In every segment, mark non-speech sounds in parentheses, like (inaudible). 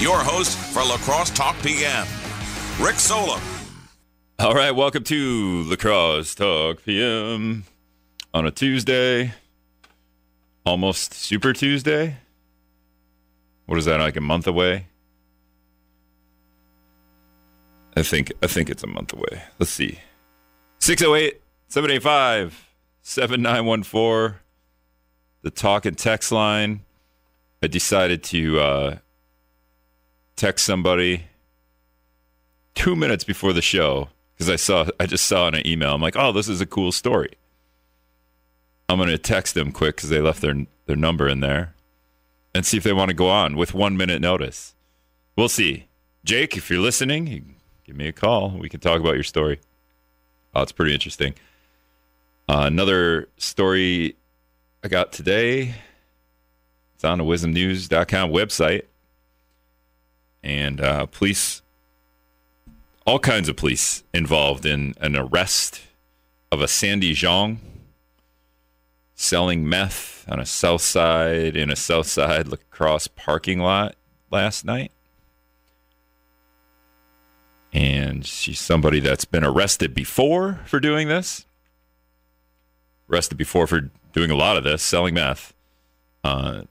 your host for La Crosse Talk PM, Rick Solem. All right, welcome to La Crosse Talk PM on a Tuesday, almost Super Tuesday. What is that like a month away? I think I think it's a month away. Let's see. 608 785 7914 the talk and text line. I decided to uh, text somebody 2 minutes before the show because I saw I just saw in an email. I'm like, "Oh, this is a cool story." I'm to text them quick cuz they left their their number in there and see if they want to go on with 1 minute notice. We'll see. Jake, if you're listening, give me a call. We can talk about your story. Oh, it's pretty interesting. Uh, another story I got today. It's on the wizmnews.com website. And uh, police, all kinds of police involved in an arrest of a Sandy Zhang selling meth on a south side in a south side La Crosse parking lot last night and she's somebody that's been arrested before for doing this. Arrested before for doing a lot of this, selling meth. Uh,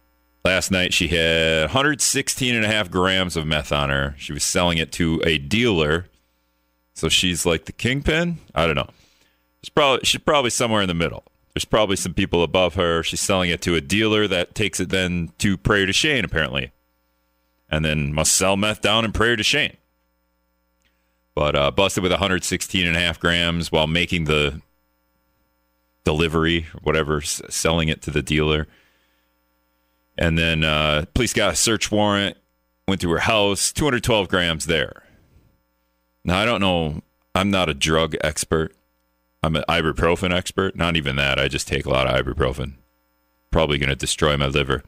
last night she had 116 and a half grams of meth on her. She was selling it to a dealer. So she's like the kingpin. I don't know. She's probably she's probably somewhere in the middle. There's probably some people above her. She's selling it to a dealer that takes it then to Prairie du Chien, apparently, and then must sell meth down in Prairie du Chien. but uh, busted with 116 and a half grams while making the delivery, whatever, selling it to the dealer. And then uh, police got a search warrant, went to her house, 212 grams there. Now, I don't know. I'm not a drug expert. I'm an ibuprofen expert. Not even that. I just take a lot of ibuprofen. Probably going to destroy my liver.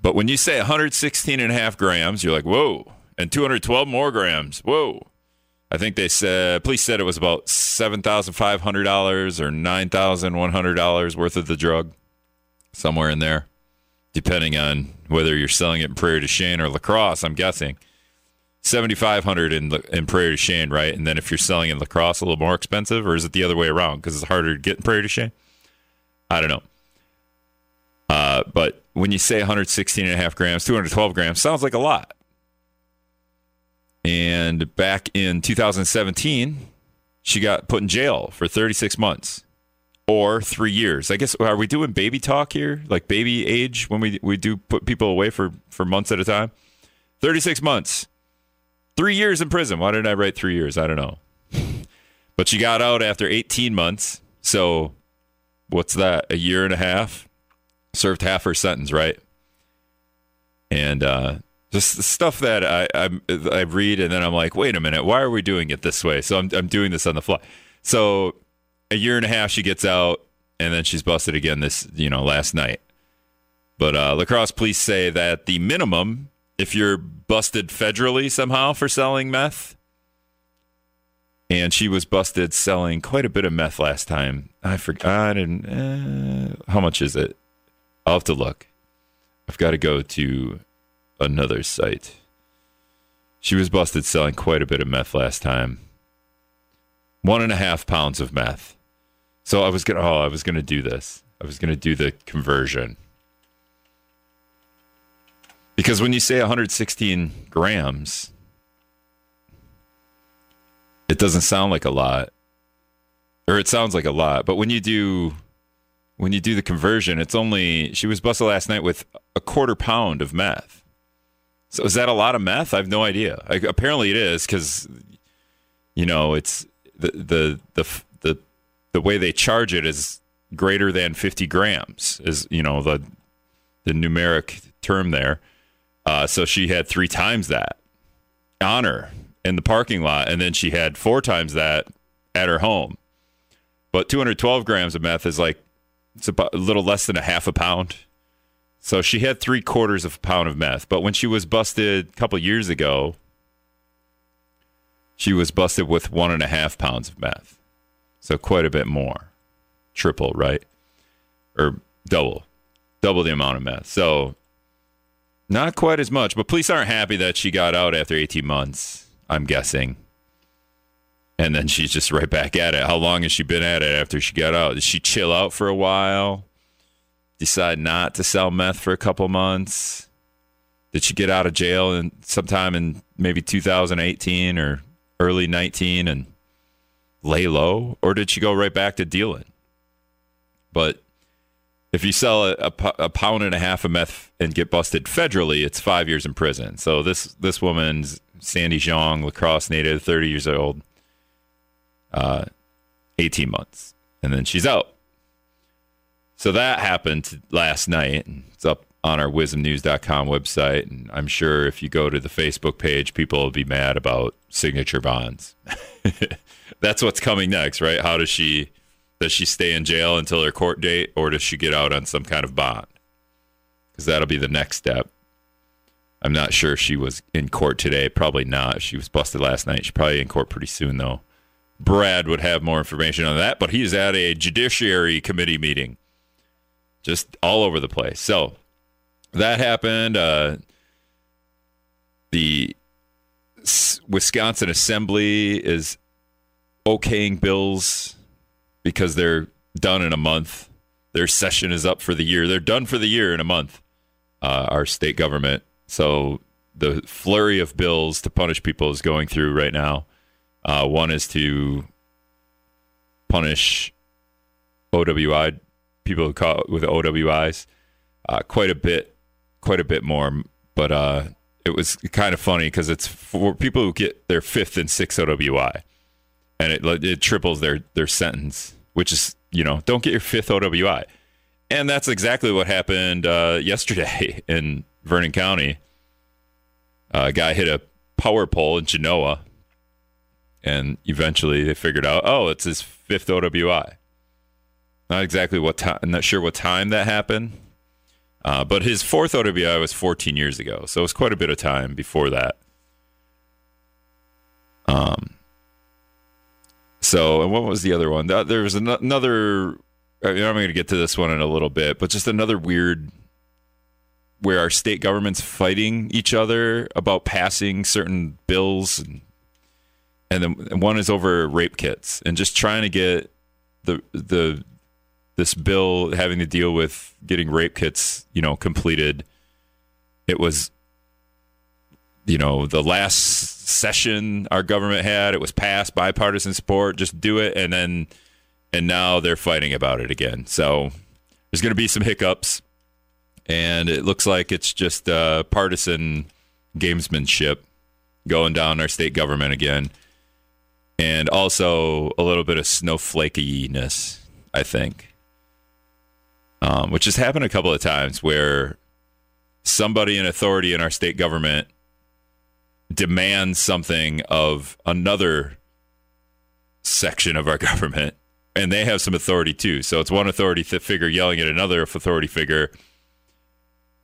But when you say 116 and a half grams, you're like, whoa, and 212 more grams. Whoa. I think they said, police said it was about $7,500 or $9,100 worth of the drug, somewhere in there, depending on whether you're selling it in Prairie du Chien or La Crosse, I'm guessing. 7500 in in Prairie du Chien, right? And then if you're selling in La Crosse, a little more expensive, or is it the other way around because it's harder to get in Prairie du Chien? I don't know. Uh, but when you say 116 and a half grams, 212 grams, sounds like a lot. And back in 2017, she got put in jail for 36 months or three years. I guess are we doing baby talk here, like baby age when we we do put people away for for months at a time? 36 months, three years in prison. Why didn't I write three years? I don't know. but she got out after 18 months. So what's that? A year and a half. Served half her sentence, right? And uh, just stuff that I, I, I read and then I'm like, wait a minute, why are we doing it this way? So I'm I'm doing this on the fly. So a year and a half she gets out and then she's busted again this you know last night. But uh, La Crosse police say that the minimum, if you're busted federally somehow for selling meth, and she was busted selling quite a bit of meth last time. I forgot. And uh, how much is it? I'll have to look. I've got to go to another site. She was busted selling quite a bit of meth last time. One and a half pounds of meth. So I was gonna oh, I was gonna do this. I was gonna do the conversion. Because when you say 116 grams, it doesn't sound like a lot. Or it sounds like a lot, but when you do when you do the conversion, it's only she was busted last night with a quarter pound of meth. So is that a lot of meth? I have no idea. I, apparently it is because you know it's the, the the the way they charge it is greater than 50 grams is you know the the numeric term there. Uh, so she had three times that on her in the parking lot, and then she had four times that at her home. But 212 grams of meth is like it's about a little less than a half a pound. So she had three quarters of a pound of meth. But when she was busted a couple years ago, she was busted with one and a half pounds of meth. So quite a bit more. Triple, right? Or double. Double the amount of meth. So Not quite as much, but police aren't happy that she got out after 18 months, I'm guessing. And then she's just right back at it. How long has she been at it after she got out? Did she chill out for a while? Decide not to sell meth for a couple months? Did she get out of jail in sometime in maybe 2018 or early 19 and lay low? Or did she go right back to dealing? But if you sell a, a, a, pound and a half of meth and get busted federally, it's five years in prison. So this this woman's Sandy Zhang, La Crosse native, 30 years old, uh, 18 months, and then she's out. So that happened last night. And it's up on our wizmnews.com website, and I'm sure if you go to the Facebook page, people will be mad about signature bonds. (laughs) That's what's coming next, right? How does she does she stay in jail until her court date, or does she get out on some kind of bond? Because that'll be the next step. I'm not sure if she was in court today. Probably not. She was busted last night. She's probably in court pretty soon, though. Brad would have more information on that, but he's at a judiciary committee meeting, just all over the place. So that happened. Uh, the Wisconsin Assembly is okaying bills because they're done in a month. Their session is up for the year. They're done for the year in a month. Uh, our state government. So the flurry of bills to punish people is going through right now. Uh, one is to punish OWI people caught with OWIs uh, quite a bit, quite a bit more. But uh, it was kind of funny because it's for people who get their fifth and sixth OWI, and it it triples their their sentence which is, you know, don't get your fifth OWI. And that's exactly what happened uh, yesterday (laughs) in Vernon County. Uh, a guy hit a power pole in Genoa, and eventually they figured out, oh, it's his fifth OWI. Not exactly what time, not sure what time that happened, uh, but his fourth OWI was 14 years ago, so it was quite a bit of time before that. Um, so, and what was the other one? There was another. I mean, I'm going to get to this one in a little bit, but just another weird where our state government's fighting each other about passing certain bills, and, and then one is over rape kits and just trying to get the the this bill having to deal with getting rape kits, you know, completed. It was, you know, the last session our government had. It was passed bipartisan support. Just do it, and then and now they're fighting about it again. So there's going to be some hiccups, and it looks like it's just uh, partisan gamesmanship going down our state government again, and also a little bit of snowflakiness, I think, um, which has happened a couple of times where somebody in authority in our state government demand something of another section of our (laughs) government and they have some authority too. So it's one authority figure yelling at another authority figure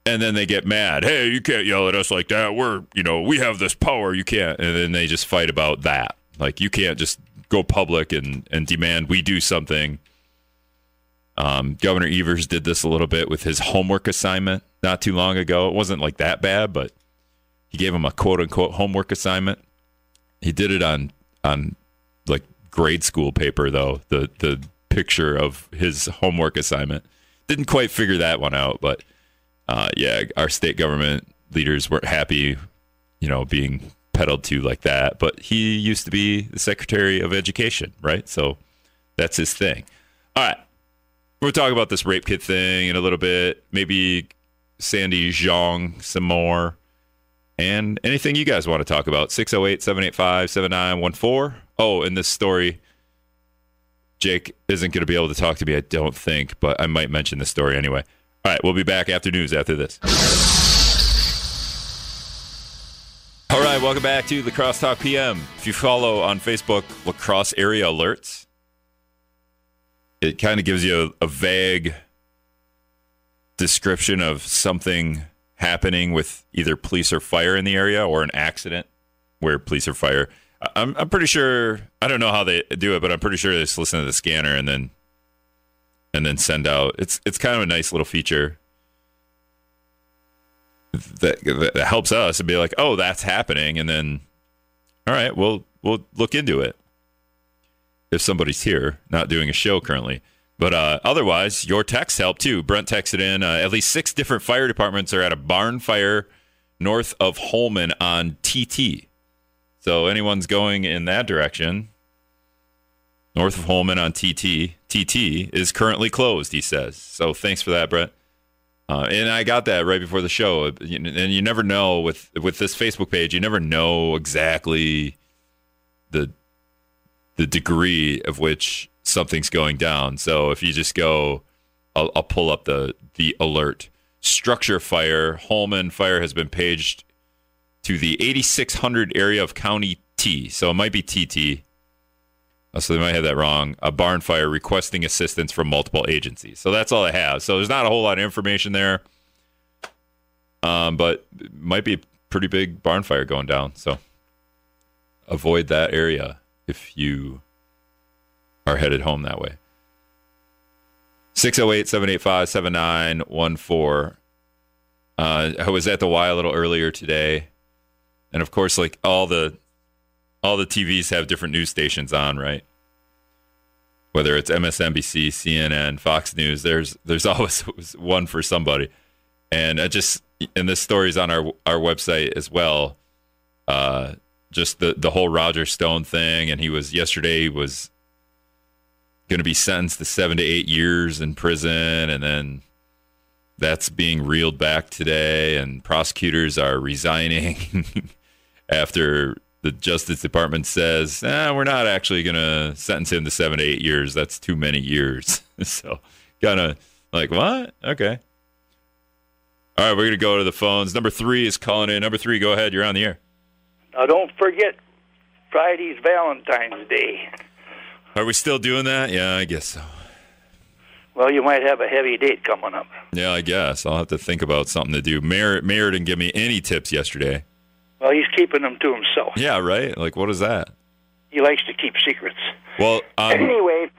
and then they get mad. Hey you can't yell at us like that. We're you know we have this power. You can't. And then they just fight about that. Like you can't just go public and and demand we do something. Um, governor evers did this a little bit with his homework assignment not too long ago. It wasn't like that bad but he gave him a quote unquote homework assignment. He did it on on like grade school paper though. The the picture of his homework assignment didn't quite figure that one out, but uh, yeah, our state government leaders weren't happy, you know, being peddled to like that. But he used to be the Secretary of Education, right? So that's his thing. All right. We'll talk about this rape kit thing in a little bit. Maybe Sandy Zhang some more and anything you guys want to talk about 608 785 7914 oh in oh, this story jake isn't going to be able to talk to me i don't think but i might mention the story anyway. All right we'll be back after news after this. All right welcome back to La Crosse talk pm if you follow on facebook La Crosse area alerts it kind of gives you a, a vague description of something happening with either police or fire in the area or an accident where police or fire. I'm, I'm pretty sure I don't know how they do it, but I'm pretty sure they just listen to the scanner and then and then send out. It's it's kind of a nice little feature. that, that helps us and be like, oh, that's happening, and then, all right, we'll we'll look into it if somebody's here, not doing a show currently. But uh, otherwise, your texts help too. Brent texted in uh, at least six different fire departments are at a barn fire north of Holmen on TT. So anyone's going in that direction, north of Holmen on TT, TT is currently closed, he says. So thanks for that, Brent. Uh, and I got that right before the show. And you never know with with this Facebook page, you never know exactly the the degree of which something's going down. So if you just go, I'll, I'll pull up the the alert. Structure fire. Holmen fire has been paged to the 8600 area of County T. So it might be TT. Uh, so they might have that wrong. A barn fire requesting assistance from multiple agencies. So that's all I have. So there's not a whole lot of information there. Um, but might be a pretty big barn fire going down. So avoid that area if you are headed home that way. 608 785 7914. Uh, I was at the Y a little earlier today. And of course, like all the all the TVs have different news stations on, right? Whether it's MSNBC, CNN, Fox News, there's there's (laughs) always one for somebody. And I just and this story's on our our website as well. Uh, just the the whole Roger Stone thing, and he was yesterday he was going to be sentenced to seven to eight years in prison, and then that's being reeled back today, and prosecutors are resigning (laughs) after the Justice Department says, eh, we're not actually going to sentence him to seven to eight years. That's too many years. (laughs) so, kind of like, what? Okay. All right, we're going to go to the phones. Number three is calling in. Number three, go ahead. You're on the air. Now, don't forget Friday's Valentine's Day. Are we still doing that? Yeah, I guess so. Well, you might have a heavy date coming up. Yeah, I guess I'll have to think about something to do. Mayor, Mayor didn't give me any tips yesterday. Well, he's keeping them to himself. Yeah, right. Like, what is that? He likes to keep secrets. Well, (clears throat) um, anyway,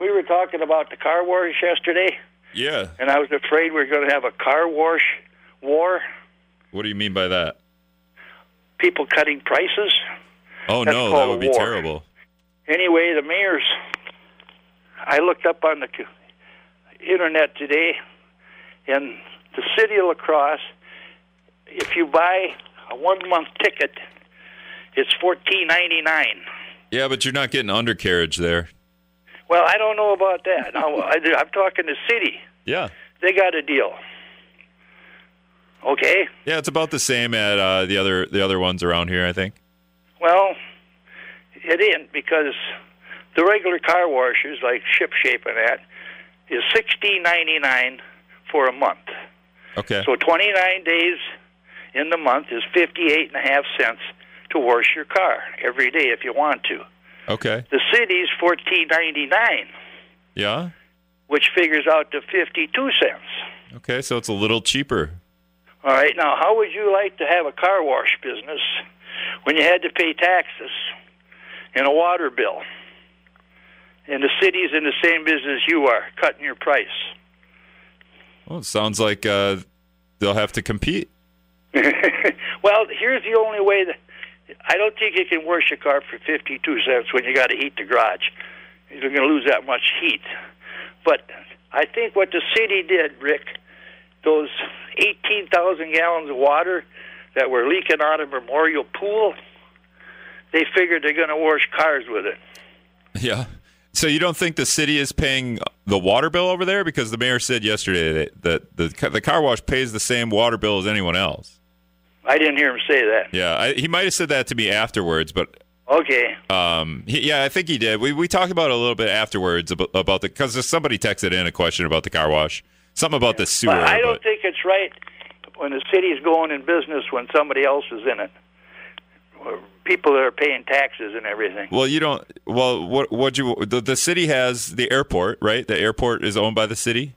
we were talking about the car wars yesterday. Yeah. And I was afraid we are going to have a car wash war. What do you mean by that? People cutting prices. Oh That's no, that would be terrible. Anyway, the mayor's. I looked up on the internet today, and the city of La Crosse, if you buy a one month ticket, it's fourteen ninety nine. Yeah, but you're not getting undercarriage there. Well, I don't know about that. (laughs) I, I'm talking to city. Yeah, they got a deal. Okay. Yeah, it's about the same at uh, the other the other ones around here. I think. Well, it in because the regular car washers like Ship Shape and that is sixteen ninety nine for a month. Okay. So twenty nine days in the month is fifty eight and a half cents to wash your car every day if you want to. Okay. The city's fourteen ninety nine. Yeah. Which figures out to fifty two cents. Okay, so it's a little cheaper. All right. Now, how would you like to have a car wash business when you had to pay taxes and a water bill. And the city's in the same business you are, cutting your price. Well, it sounds like uh, they'll have to compete. (laughs) well, here's the only way that I don't think you can wash your car for 52 cents when you got to heat the garage. You're going to lose that much heat. But I think what the city did, Rick, those 18,000 gallons of water that were leaking out of Memorial Pool, they figured they're going to wash cars with it. Yeah. So you don't think the city is paying the water bill over there because the mayor said yesterday that, the the car wash pays the same water bill as anyone else. I didn't hear him say that. Yeah, I, he might have said that to me afterwards, but okay. Um, he, yeah, I think he did. We we talked about it a little bit afterwards about, about the because somebody texted in a question about the car wash, something about the sewer. But I don't but, think it's right when the city's going in business when somebody else is in it people that are paying taxes and everything. Well, you don't. Well, what what you the, the city has the airport, right? The airport is owned by the city.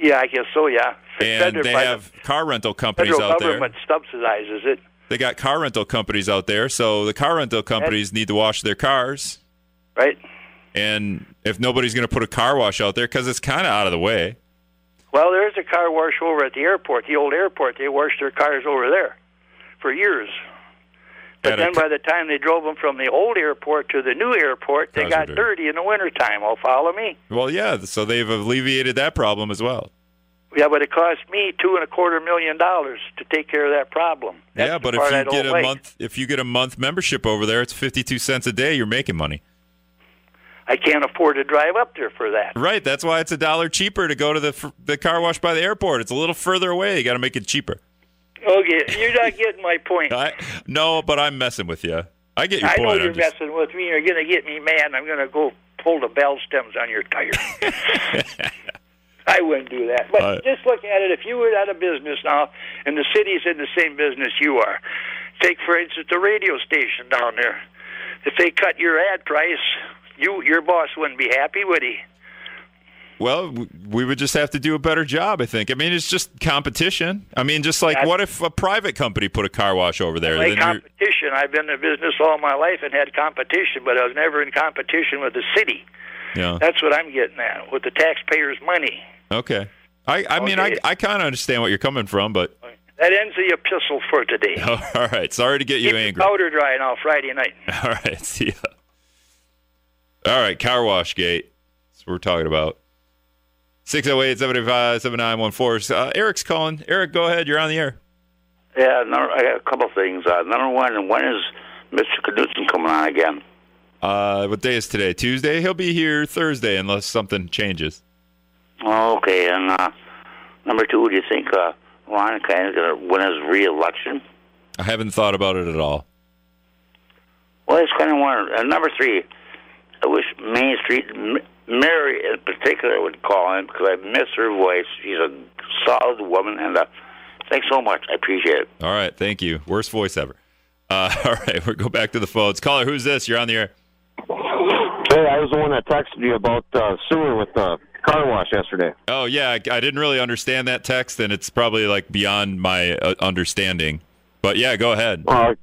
Yeah, I guess so. Yeah, and they have the car rental companies federal out government there. Government subsidizes it. They got car rental companies out there, so the car rental companies need to wash their cars, right? And if nobody's going to put a car wash out there because it's kind of out of the way, Well, there's a car wash over at the airport, the old airport. They wash their cars over there for years. But then by the time they drove them from the old airport to the new airport, they got dirty. dirty in the wintertime. Oh, follow me? Well, yeah. So they've alleviated that problem as well. Yeah, but it cost me two and a quarter million dollars to take care of that problem. That's yeah, but if you get a like. month, if you get a month membership over there, it's fifty-two cents a day. You're making money. I can't afford to drive up there for that. Right. That's why it's a dollar cheaper to go to the the car wash by the airport. It's a little further away. You got to make it cheaper. Okay, you're not getting my point. I no, but I'm messing with you. I get your I know you're just- messing with me. You're going to get me mad. And I'm going to go pull the bell stems on your tire. (laughs) I wouldn't do that. But Uh, just look at it. If you were out of business now, and the city's in the same business you are, take for instance the radio station down there. If they cut your ad price, you your boss wouldn't be happy, would he? Well, we would just have to do a better job, I think. I mean, it's just competition. I mean, just like That's- what if a private company put a car wash over there? Like Then you're- competition. I've been in business all my life and had competition, but I was never in competition with the city. yeah. That's what I'm getting at with the taxpayers' money. Okay. I, I mean, I, Okay. I kind of understand what you're coming from, but That ends the epistle for today. (laughs) all right. Sorry to get you Keep angry. powder dry now Friday night. (laughs) All right. See ya. All right. Car wash gate. That's what we're talking about. 608 75 7914. Uh, Eric's calling. Eric, go ahead. You're on the air. Yeah, number, I got a couple things. Uh, number one, when is Mr. Knudsen coming on again? Uh, what day is today? Tuesday? He'll be here Thursday unless something changes. Oh, okay. And uh, number two, do you think uh, Ron Kind is going to win his re-election? I haven't thought about it at all. Well, it's kind of one. And number three, I wish Main Street Mary in particular would call in because I miss her voice. She's a solid woman, and uh, thanks so much. I appreciate it. All right. Thank you. Worst voice ever. Uh, (laughs) all right. We'll go back to the phones. Caller, who's this? You're on the air. Hey, I was the one that texted you about uh, sewer with the car wash yesterday. Oh, yeah. I, I didn't really understand that text, and it's probably like beyond my uh, understanding. But yeah, go ahead. Uh,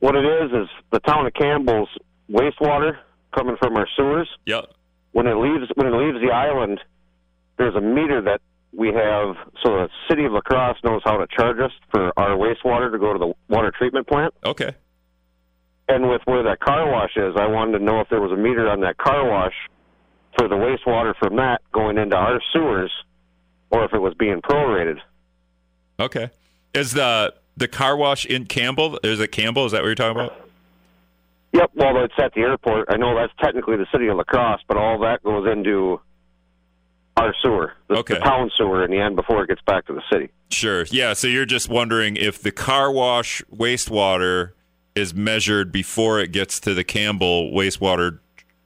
what it is is the town of Campbell's wastewater coming from our sewers. Yep. When it leaves when it leaves the island, there's a meter that we have, so the city of La Crosse knows how to charge us for our wastewater to go to the water treatment plant. Okay. And with where that car wash is, I wanted to know if there was a meter on that car wash for the wastewater from that going into our sewers, or if it was being prorated. Okay. Is the the car wash in Campbell? Is it Campbell? Is that what you're talking about? Yep, well, it's at the airport. I know that's technically the city of La Crosse, but all that goes into our sewer, the, Okay. the town sewer, in the end before it gets back to the city. Sure. Yeah. So you're just wondering if the car wash wastewater is measured before it gets to the Campbell wastewater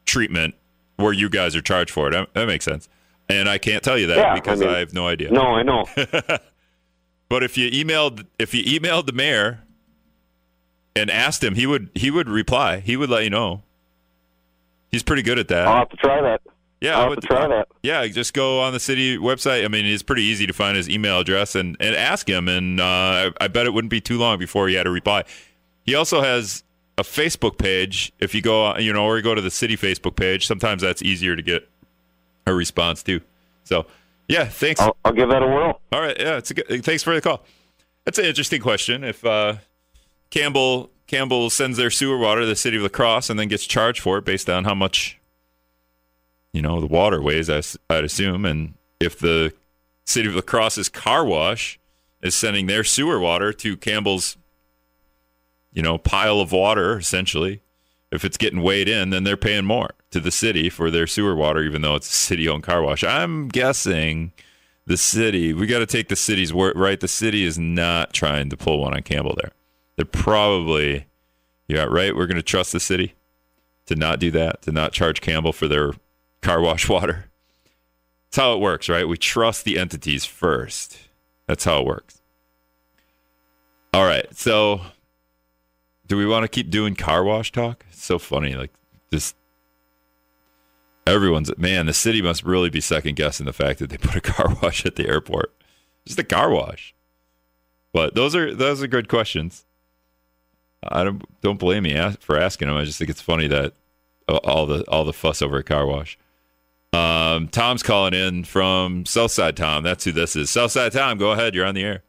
treatment where you guys are charged for it. That, makes sense. And I can't tell you that Yeah, because I, mean- have no idea. No, I know. (laughs) But if you emailed if you emailed the mayor and asked him, he would he would reply. He would let you know. He's pretty good at that. I'll have to try that. Yeah, I'll I have would to try that. Yeah, just go on the city website. I mean, it's pretty easy to find his email address and, and ask him. And uh, I, I bet it wouldn't be too long before he had a reply. He also has a Facebook page. If you go, you know, or you go to the city Facebook page, sometimes that's easier to get a response too. So, yeah, thanks. I'll, I'll give that a whirl. All right, yeah, it's a good. Thanks for the call. That's an interesting question. If uh, Campbell Campbell sends their sewer water to the city of La Crosse and then gets charged for it based on how much, you know, the water weighs, I'd assume, and if the city of La Crosse's car wash is sending their sewer water to Campbell's, you know, pile of water, essentially, if it's getting weighed in, then they're paying more to the city for their sewer water, even though it's a city-owned car wash. I'm guessing the city. We got to take the city's word, right? The city is not trying to pull one on Campbell there. They're probably, yeah, right. We're going to trust the city to not do that, to not charge Campbell for their car wash (laughs) water. That's how it works, right? We trust the entities first. That's how it works. All right. So, do we want to keep doing car wash talk? It's so funny. Like, just everyone's man, the city must really be second guessing the fact that they (laughs) put a car wash at the airport. Just a car wash. But those are those are good questions. I don't don't blame me for asking him. I just think it's funny that all the all the fuss over a car wash. Um, Tom's calling in from Southside Tom. That's who this is. Southside Tom, go ahead. You're on the air.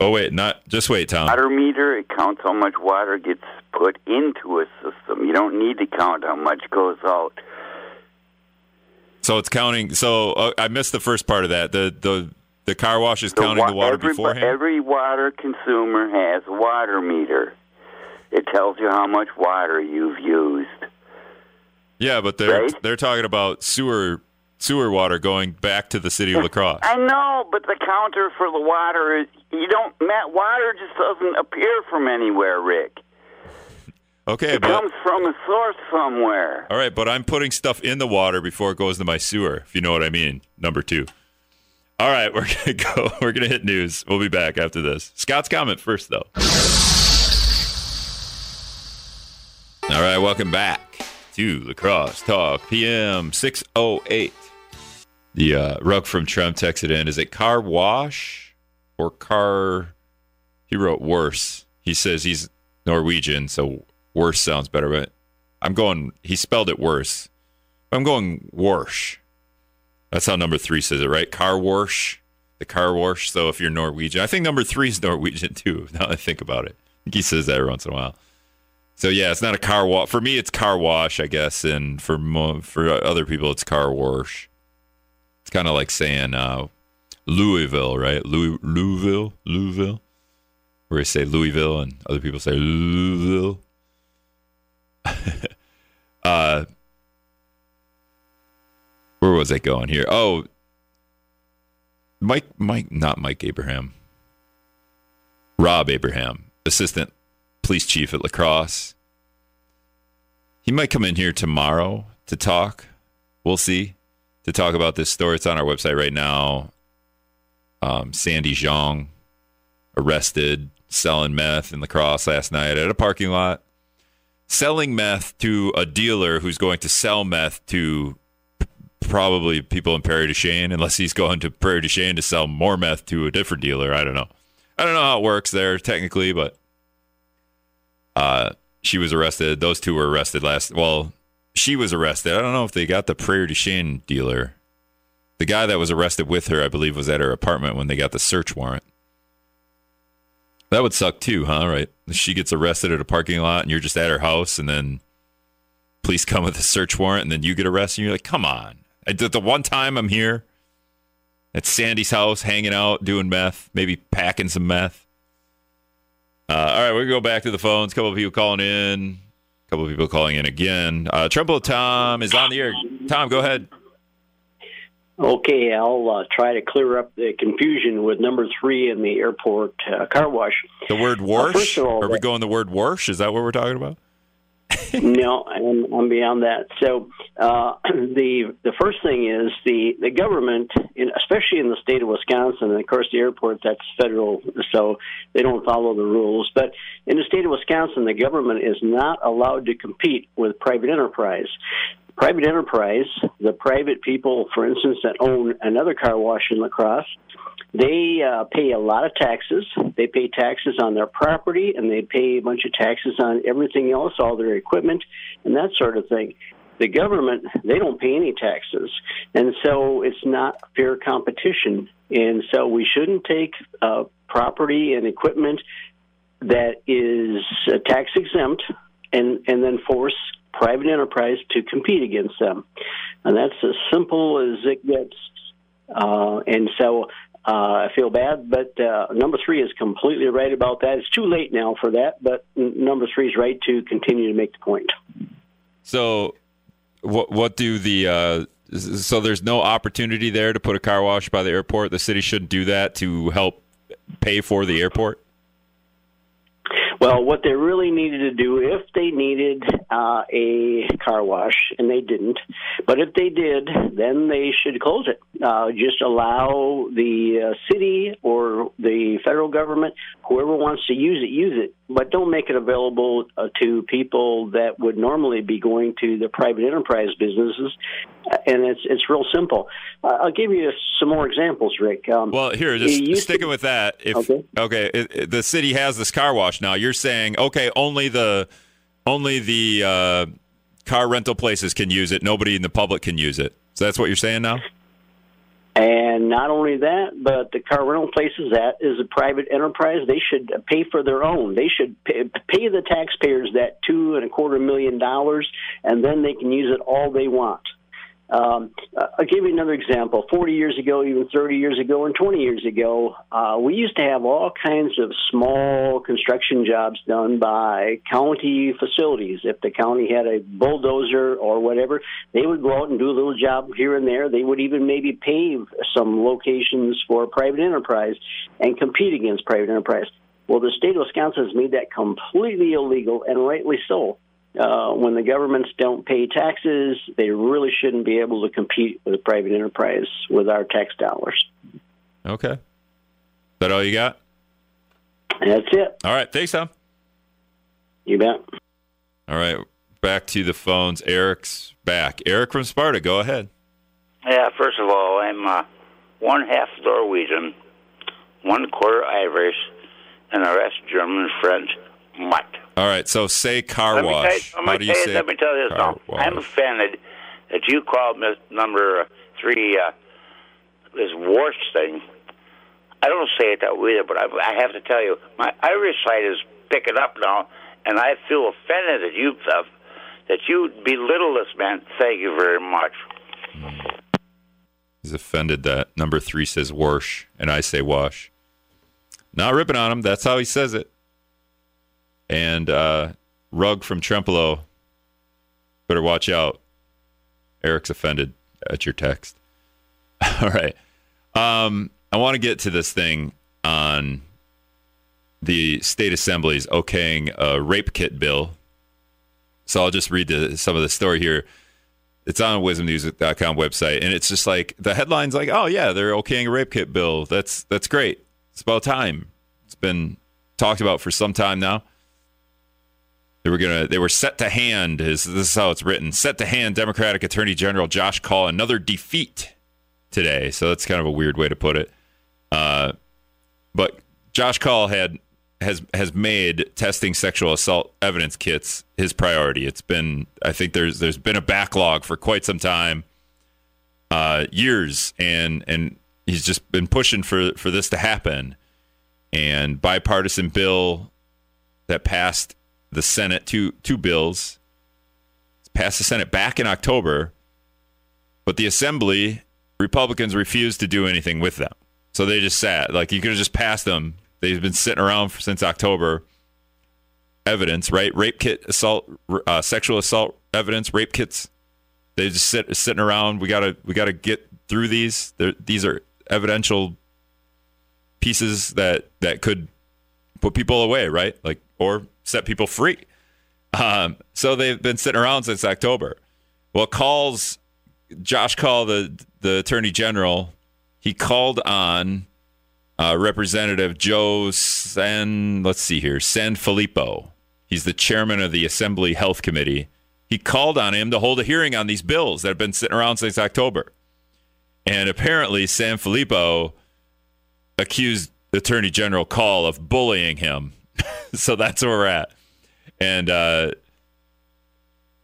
Oh wait, not just wait, Tom. Water meter, it counts how much water gets put into a system. You don't need to count how much goes out. So it's counting. So uh, I missed the first part of that. The the the car wash is The counting wa- the water every, beforehand. Every water consumer has a water meter. It tells you how much water you've used. yeah, but they're Right? they're talking about sewer sewer water going back to the city of (laughs) La Crosse. I know, but the counter for the water is you don't. Matt, water just doesn't appear from anywhere, Rick. Okay, It but comes from a source somewhere. all right, but I'm putting stuff in the water before it goes to my sewer. If you know what I mean. Number two. All right, we're (laughs) gonna go. We're gonna hit news. We'll be back after this. Scott's comment first, though. All right, welcome back to La Crosse Talk PM 608. The uh, rug from Trump texted in. Is it car wash or car? He wrote worse. He says he's Norwegian, so worse sounds better, but I'm going, he spelled it worse. I'm going Warsh. That's how number three says it, right? Car wash, the car wash. So if you're Norwegian, I think number three is Norwegian too. (laughs) Now I think about it, he says that every once in a while. So yeah, it's not a car wash. For me, it's car wash, I guess, and for mo- for other people, it's car wash. It's kind of like saying uh, Louisville, right? Louis, Louisville, Louisville, where they say Louisville and other people say Louisville. (laughs) uh, where was I going here? Oh, Mike, Mike, not Mike Abraham. Rob Abraham, assistant police chief at La Crosse. He might come in here tomorrow to talk. We'll see. To talk about this story. It's on our website right now. Um, Sandy Zhang arrested selling meth in La Crosse last night at a parking lot. Selling meth to a dealer who's going to sell meth to probably people in Prairie du Chien, unless he's going to Prairie du Chien to sell more meth to a different dealer. I don't know. I don't know how it works there technically, but uh, she was arrested. Those two were arrested last. Well, she was arrested. I don't know if they got the Prairie du Chien dealer. The guy that was arrested with her, I believe, was at her apartment when they got the search warrant. That would suck too, huh? Right? She gets arrested at a parking lot, and you're just at her house, and then police come with a search warrant, and then you get arrested. And you're like, come on! Did the one time I'm here at Sandy's house, hanging out, doing meth, maybe packing some meth. Uh, all right, we're gonna go back to the phones. A couple of people calling in. A couple of people calling in again. Uh, Trumbull Tom is on the air. Tom, go ahead. Okay, I'll uh, try to clear up the confusion with number three in the airport uh, car wash. The word first warsh. of all, Are we going the word warsh? Is that what we're talking about? (laughs) no, I'm, I'm beyond that. So uh, (clears throat) the the first thing is the the government, in, especially in the state of Wisconsin, and of course the airport that's federal, so they don't follow the rules. But in the state of Wisconsin, the government is not allowed to compete with private enterprise. Private enterprise, the private people, for instance, that own another car wash in La Crosse, they uh, pay a lot of taxes. They pay taxes on their property, and they pay a bunch of taxes on everything else, all their equipment, and that sort of thing. The government, they don't pay any taxes, and so it's not fair competition. And so we shouldn't take uh, property and equipment that is uh, tax exempt and and then force private enterprise to compete against them. And that's as simple as it gets. Uh, and so uh, I feel bad, but uh, number three is completely right about that. It's too late now for that, but n- number three is right to continue to make the point. So, what what do the uh, so there's no opportunity there to put a car wash by the airport. The city shouldn't do that to help pay for the airport. Well, what they really needed to do, if they needed uh, a car wash, and they didn't, but if they did, then they should close it. Uh, just allow the uh, city or the federal government, whoever wants to use it, use it. But don't make it available uh, to people that would normally be going to the private enterprise businesses. And it's it's real simple. Uh, I'll give you some more examples, Rick. Um, Well, here, just sticking to- with that. If Okay. okay, it, it- the city has this car wash now. You're saying okay, only the only the uh, car rental places can use it. Nobody in the public can use it. So that's what you're saying now. And not only that, but the car rental places that is a private enterprise. They should pay for their own. They should pay, pay the taxpayers that two and a quarter million dollars, and then they can use it all they want. Um, I'll give you another example. 40 years ago, even 30 years ago, and 20 years ago, uh, we used to have all kinds of small construction jobs done by county facilities. If the county had a bulldozer or whatever, they would go out and do a little job here and there. They would even maybe pave some locations for private enterprise and compete against private enterprise. Well, the state of Wisconsin has made that completely illegal, and rightly so uh, when the governments don't pay taxes, they really shouldn't be able to compete with private enterprise with our tax dollars. Okay. Is that all you got? That's it. All right. Thanks, Tom. You bet. All right. Back to the phones. Eric's back. Eric from Sparta, go ahead. Yeah, first of all, I'm uh, one half Norwegian, one quarter Irish, and the rest German, French, mutt. All right, so say car let wash. Tell, How do you say Let me tell you this now. wash? I'm offended that you called Miss number three uh, this worst thing. I don't say it that way either, but I, I have to tell you, my Irish side is picking up now, and I feel offended that you uh, that you belittle this man. Thank you very much. He's offended that number three says wash and I say wash. Not ripping on him. That's how he says it. And uh, Rug from Trempealeau, better watch out. Eric's offended at your text. (laughs) All right. Um, I want to get to this thing on the state assembly's okaying a rape kit bill. So I'll just read the, some of the story here. It's on wizmnews.com website, and it's just like the headline's like, "Oh yeah, they're okaying a rape kit bill. That's that's great. It's about time. It's been talked about for some time now." They were gonna. They were set to hand. Is this is how it's written? Set to hand. Democratic Attorney General Josh Kaul another defeat today. So that's kind of a weird way to put it. Uh, but Josh Kaul had has has made testing sexual assault evidence kits his priority. It's been I think there's there's been a backlog for quite some time, uh, years, and and he's just been pushing for for this to happen. And bipartisan bill that passed the Senate two two bills passed the Senate back in October, but the Assembly Republicans refused to do anything with them. So they just sat like you could have just passed them. They've been sitting around for, since October. Evidence, right? Rape kit, assault, uh, sexual assault evidence, rape kits. They just sit sitting around. We gotta we gotta get through these. They're, these are evidential pieces that that could put people away, right? Like or set people free. Um, so they've been sitting around since October. Well, calls Josh Kaul, the the attorney general, he called on uh, Representative Joe San. Let's see here, Sanfelippo. He's the chairman of the Assembly Health Committee. He called on him to hold a hearing on these bills that have been sitting around since October. And apparently, Sanfelippo accused Attorney General Kaul of bullying him. (laughs) so that's where we're at. And uh,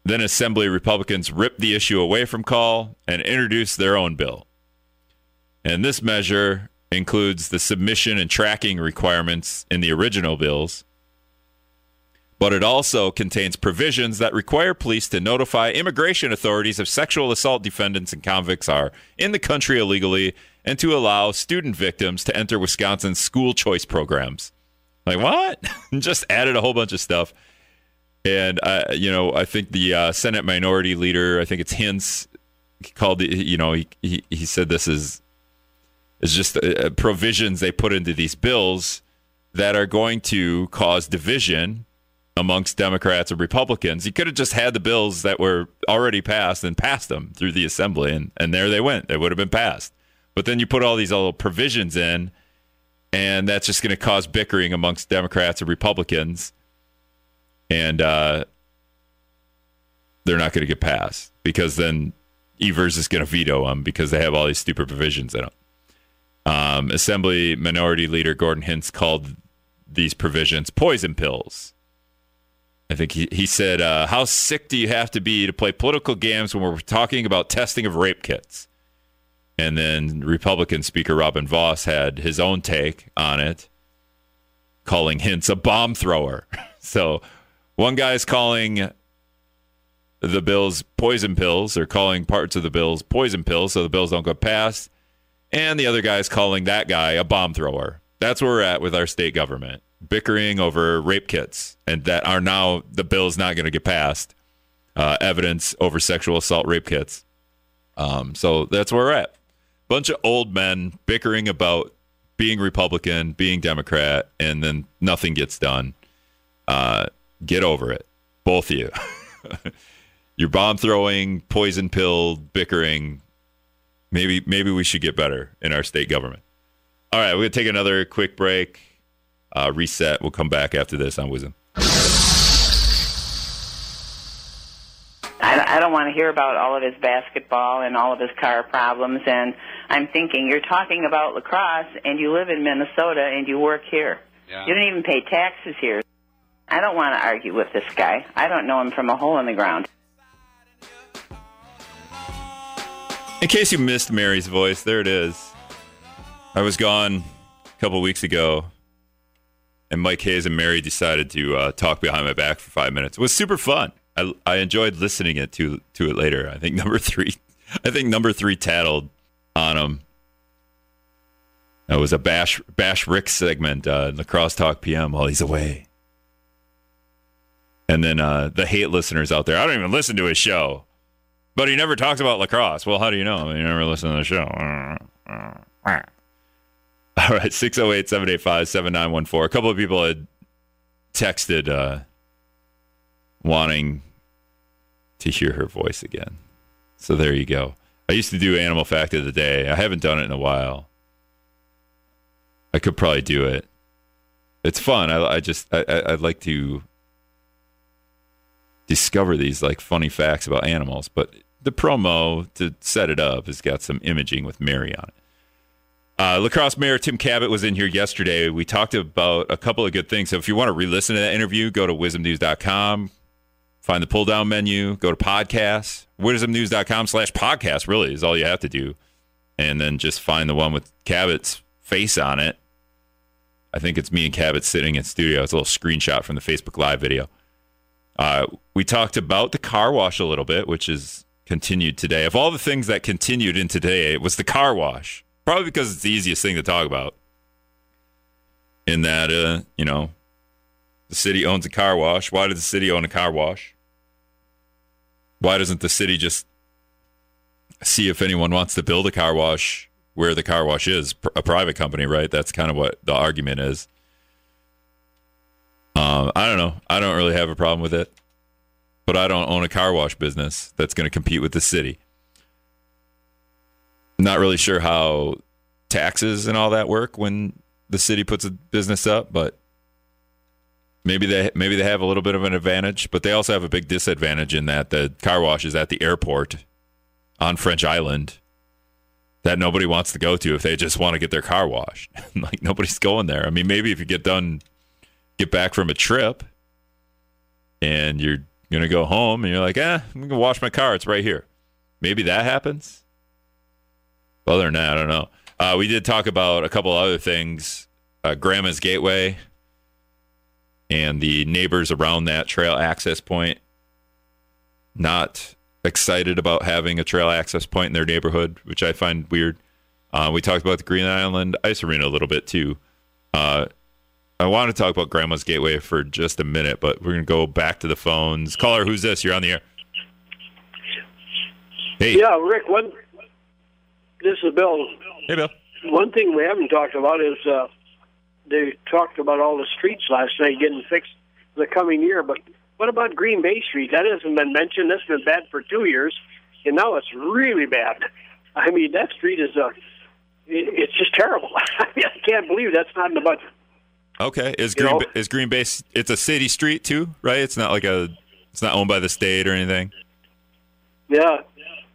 then Assembly Republicans ripped the issue away from Kaul and introduced their own bill. And this measure includes the submission and tracking requirements in the original bills, but it also contains provisions that require police to notify immigration authorities if sexual assault defendants and convicts are in the country illegally and to allow student victims to enter Wisconsin's school choice programs. Like, what? (laughs) Just added a whole bunch of stuff. And, uh, you know, I think the uh, Senate Minority Leader, I think it's Hintz, called, the, you know, he, he, he said this is is just uh, provisions they put into these bills that are going to cause division amongst Democrats and Republicans. You could have just had the bills that were already passed and passed them through the assembly, and, and there they went. They would have been passed. But then you put all these little provisions in, and that's just going to cause bickering amongst Democrats and Republicans, and uh, they're not going to get passed because then Evers is going to veto them because they have all these stupid provisions in them. Um, Assembly Minority Leader Gordon Hintz called these provisions poison pills. I think he, he said, uh, How sick do you have to be to play political games when we're talking about testing of rape kits? And then Republican Speaker Robin Vos had his own take on it, calling Hintz a bomb thrower. (laughs) so one guy's calling the bills poison pills, or calling parts of the bills poison pills so the bills don't go past. And the other guy's calling that guy a bomb thrower. That's where we're at with our state government bickering over rape kits and that are now the bill's not going to get passed. Uh, evidence over sexual assault rape kits. Um, so that's where we're at. Bunch of old men bickering about being Republican, being Democrat, and then nothing gets done. Uh, get over it, both of you. (laughs) You're bomb throwing, poison pill, bickering. Maybe maybe we should get better in our state government. All right, we're gonna take another quick break uh, reset. We'll come back after this on WIZM. I, I don't want to hear about all of his basketball and all of his car problems. And I'm thinking, you're talking about La Crosse, and you live in Minnesota, and you work here. Yeah. You don't even pay taxes here. I don't want to argue with this guy. I don't know him from a hole in the ground. In case you missed Mary's voice, there it is. I was gone a couple weeks ago, and Mike Hayes and Mary decided to uh, talk behind my back for five minutes. It was super fun. I, I enjoyed listening it to to it later. I think number three, I think number three tattled on him. It was a bash bash Rick segment uh, in the Crosstalk PM while he's away. And then uh, the hate listeners out there, I don't even listen to his show, but he never talks about La Crosse. Well, how do you know? You never listen to the show. (laughs) All right, 608 785 7914. A couple of people had texted uh, wanting to hear her voice again. So there you go. I used to do Animal Fact of the Day. I haven't done it in a while. I could probably do it. It's fun. I, I just, I, I- I'd like to discover these like funny facts about animals, but the promo to set it up has got some imaging with Mary on it. Uh, La Crosse mayor Tim Kabat was in here yesterday. We talked about a couple of good things. So if you want to re-listen to that interview, go to wizmnews.com, find the pull-down menu, go to podcasts. wizmnews.com slash podcast really is all you have to do. And then just find the one with Kabat's face on it. I think it's me and Cabot sitting in studio. It's a little screenshot from the Facebook Live video. Uh, we talked about the car wash a little bit, which is continued today. Of all the things that continued in today, it was the car wash. Probably because it's the easiest thing to talk about. In that, uh, you know, the city owns a car wash. Why does the city own a car wash? Why doesn't the city just see if anyone wants to build a car wash where the car wash is? A private company, right? That's kind of what the argument is. Um, I don't know. I don't really have a problem with it, but I don't own a car wash business that's going to compete with the city. Not really sure how taxes and all that work when the city puts a business up, but maybe they maybe they have a little bit of an advantage, but they also have a big disadvantage in that the car wash is at the airport on French Island that nobody wants to go to if they just want to get their car washed. (laughs) like nobody's going there. I mean, maybe if you get done get back from a trip and you're gonna go home and you're like, eh, I'm gonna wash my car. It's right here. Maybe that happens. Other than that, I don't know. Uh, we did talk about a couple other things. Uh, Grandma's Gateway and the neighbors around that trail access point not excited about having a trail access point in their neighborhood, which I find weird. Uh, we talked about the Green Island Ice Arena a little bit too. Uh, I want to talk about Grandma's Gateway for just a minute, but we're going to go back to the phones. Caller, who's this? You're on the air. Hey, Yeah, Rick. One. This is Bill. hey, Bill. One thing we haven't talked about is uh, they talked about all the streets last night getting fixed for the coming year. But what about Green Bay Street? That hasn't been mentioned. That's been bad for two years, and now it's really bad. I mean, that street is a, it, it's just terrible. (laughs) I, mean, I can't believe that's not in the budget. Okay, is You Green know? Ba- is Green Bay? It's a city street too, right? It's not like a. It's not owned by the state or anything. Yeah,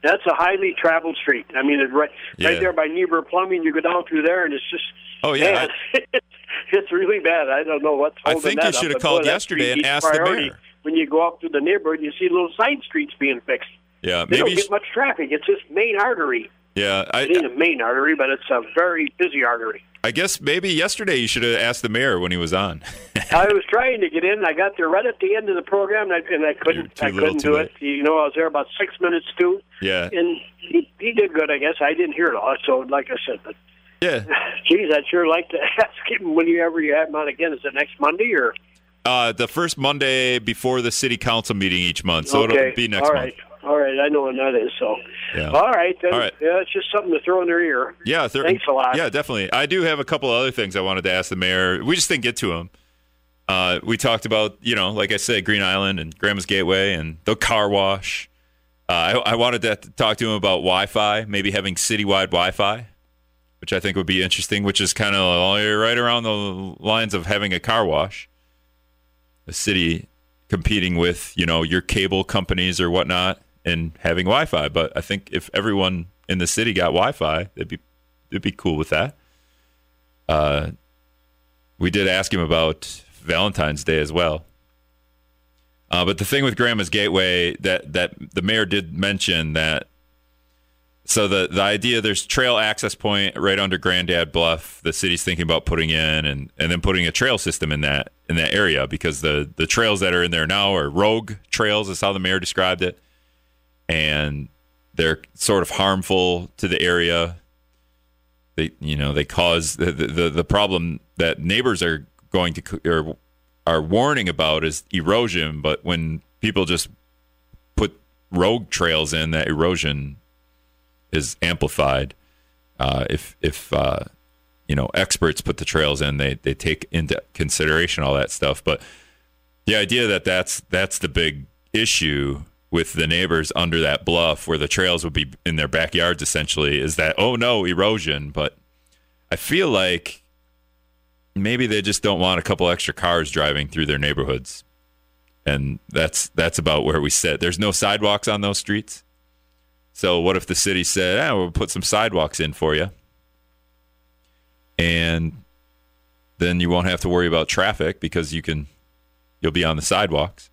that's a highly traveled street. I mean, it's right Yeah. right there by Niebuhr Plumbing. You go down through there, and it's just Oh yeah, man, (laughs) it's really bad. I don't know what's going on. I think you should have boy, called yesterday and asked the mayor. when you go up through the neighborhood, you see little side streets being fixed. Yeah, They maybe. don't get much traffic. It's this main artery. yeah, I, It ain't a main artery, but it's a very busy artery. I guess maybe yesterday you should have asked the mayor when he was on. (laughs) I was trying to get in. I got there right at the end of the program, and I, and I couldn't. I couldn't do late. it. You know, I was there about six minutes too, yeah, and he he did good. I guess I didn't hear it all. So, like I said, but yeah. (laughs) geez, I'd sure like to (laughs) ask him whenever you have him on again. Is it next Monday or? Uh, the first Monday before the city council meeting each month, so okay. it'll be next All month. right. All right. I know when that is. So. Yeah. All right. Then. All right. Yeah, it's just something to throw in their ear. Yeah, thir- Thanks a lot. Yeah, definitely. I do have a couple other things I wanted to ask the mayor. We just didn't get to them. Uh, we talked about, you know, like I said, Green Island and Grandma's Gateway and the car wash. Uh, I, I wanted to talk to him about Wi-Fi, maybe having citywide Wi-Fi, which I think would be interesting. Which is kind of right around the lines of having a car wash. a city competing with, you know, your cable companies or whatnot, and having Wi-Fi. But I think if everyone in the city got Wi-Fi, they'd be they'd be cool with that. Uh, we did ask him about Valentine's Day as well. Uh, but the thing with Grandma's Gateway that that the mayor did mention that so the the idea there's trail access point right under Grandad Bluff. The city's thinking about putting in and and then putting a trail system in that in that area because the the trails that are in there now are rogue trails. Is how the mayor described it, and they're sort of harmful to the area. They you know they cause the the, the problem that neighbors are going to or are warning about is erosion. But when people just put rogue trails in, that erosion is amplified. Uh, if if uh, you know experts put the trails in, they they take into consideration all that stuff. But the idea that that's that's the big issue with the neighbors under that bluff, where the trails would be in their backyards, essentially, is that oh no erosion. But I feel like maybe they just don't want a couple extra cars driving through their neighborhoods, and that's that's about where we sit. There's no sidewalks on those streets. So what if the city said, "Ah, we'll put some sidewalks in for you," and then you won't have to worry about traffic because you can, you'll be on the sidewalks.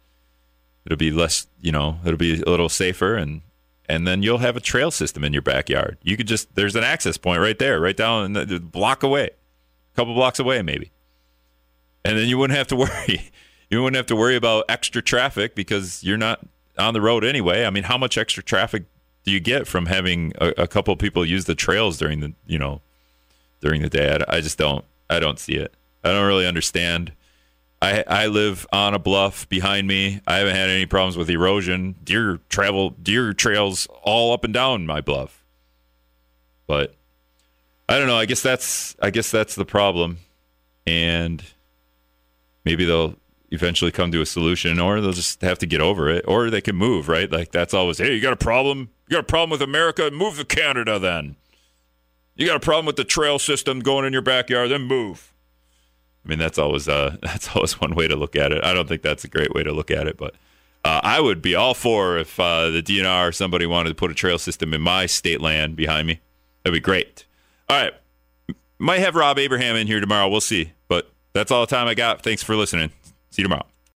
It'll be less, you know, it'll be a little safer, and and then you'll have a trail system in your backyard. You could just there's an access point right there, right down the block away, a couple blocks away maybe, and then you wouldn't have to (laughs) worry. You wouldn't have to worry about extra traffic because you're not on the road anyway. I mean, how much extra traffic do you get from having a, a couple people use the trails during the you know during the day? I, I just don't I don't see it. I don't really understand. I I live on a bluff behind me. I haven't had any problems with erosion. Deer travel deer trails all up and down my bluff. But I don't know. I guess that's I guess that's the problem, and maybe they'll eventually come to a solution, or they'll just have to get over it, or they can move. Right? Like that's always hey, you got a problem? You got a problem with America? Move to Canada then. You got a problem with the trail system going in your backyard? Then move. I mean, that's always uh, (laughs) that's always one way to look at it. I don't think that's a great way to look at it, but uh, I would be all for if uh, the DNR or somebody wanted to put a trail system in my state land behind me. That'd be great. All right, might have Rob Abraham in here tomorrow. We'll see, but that's all the time I got. Thanks for listening. See you tomorrow.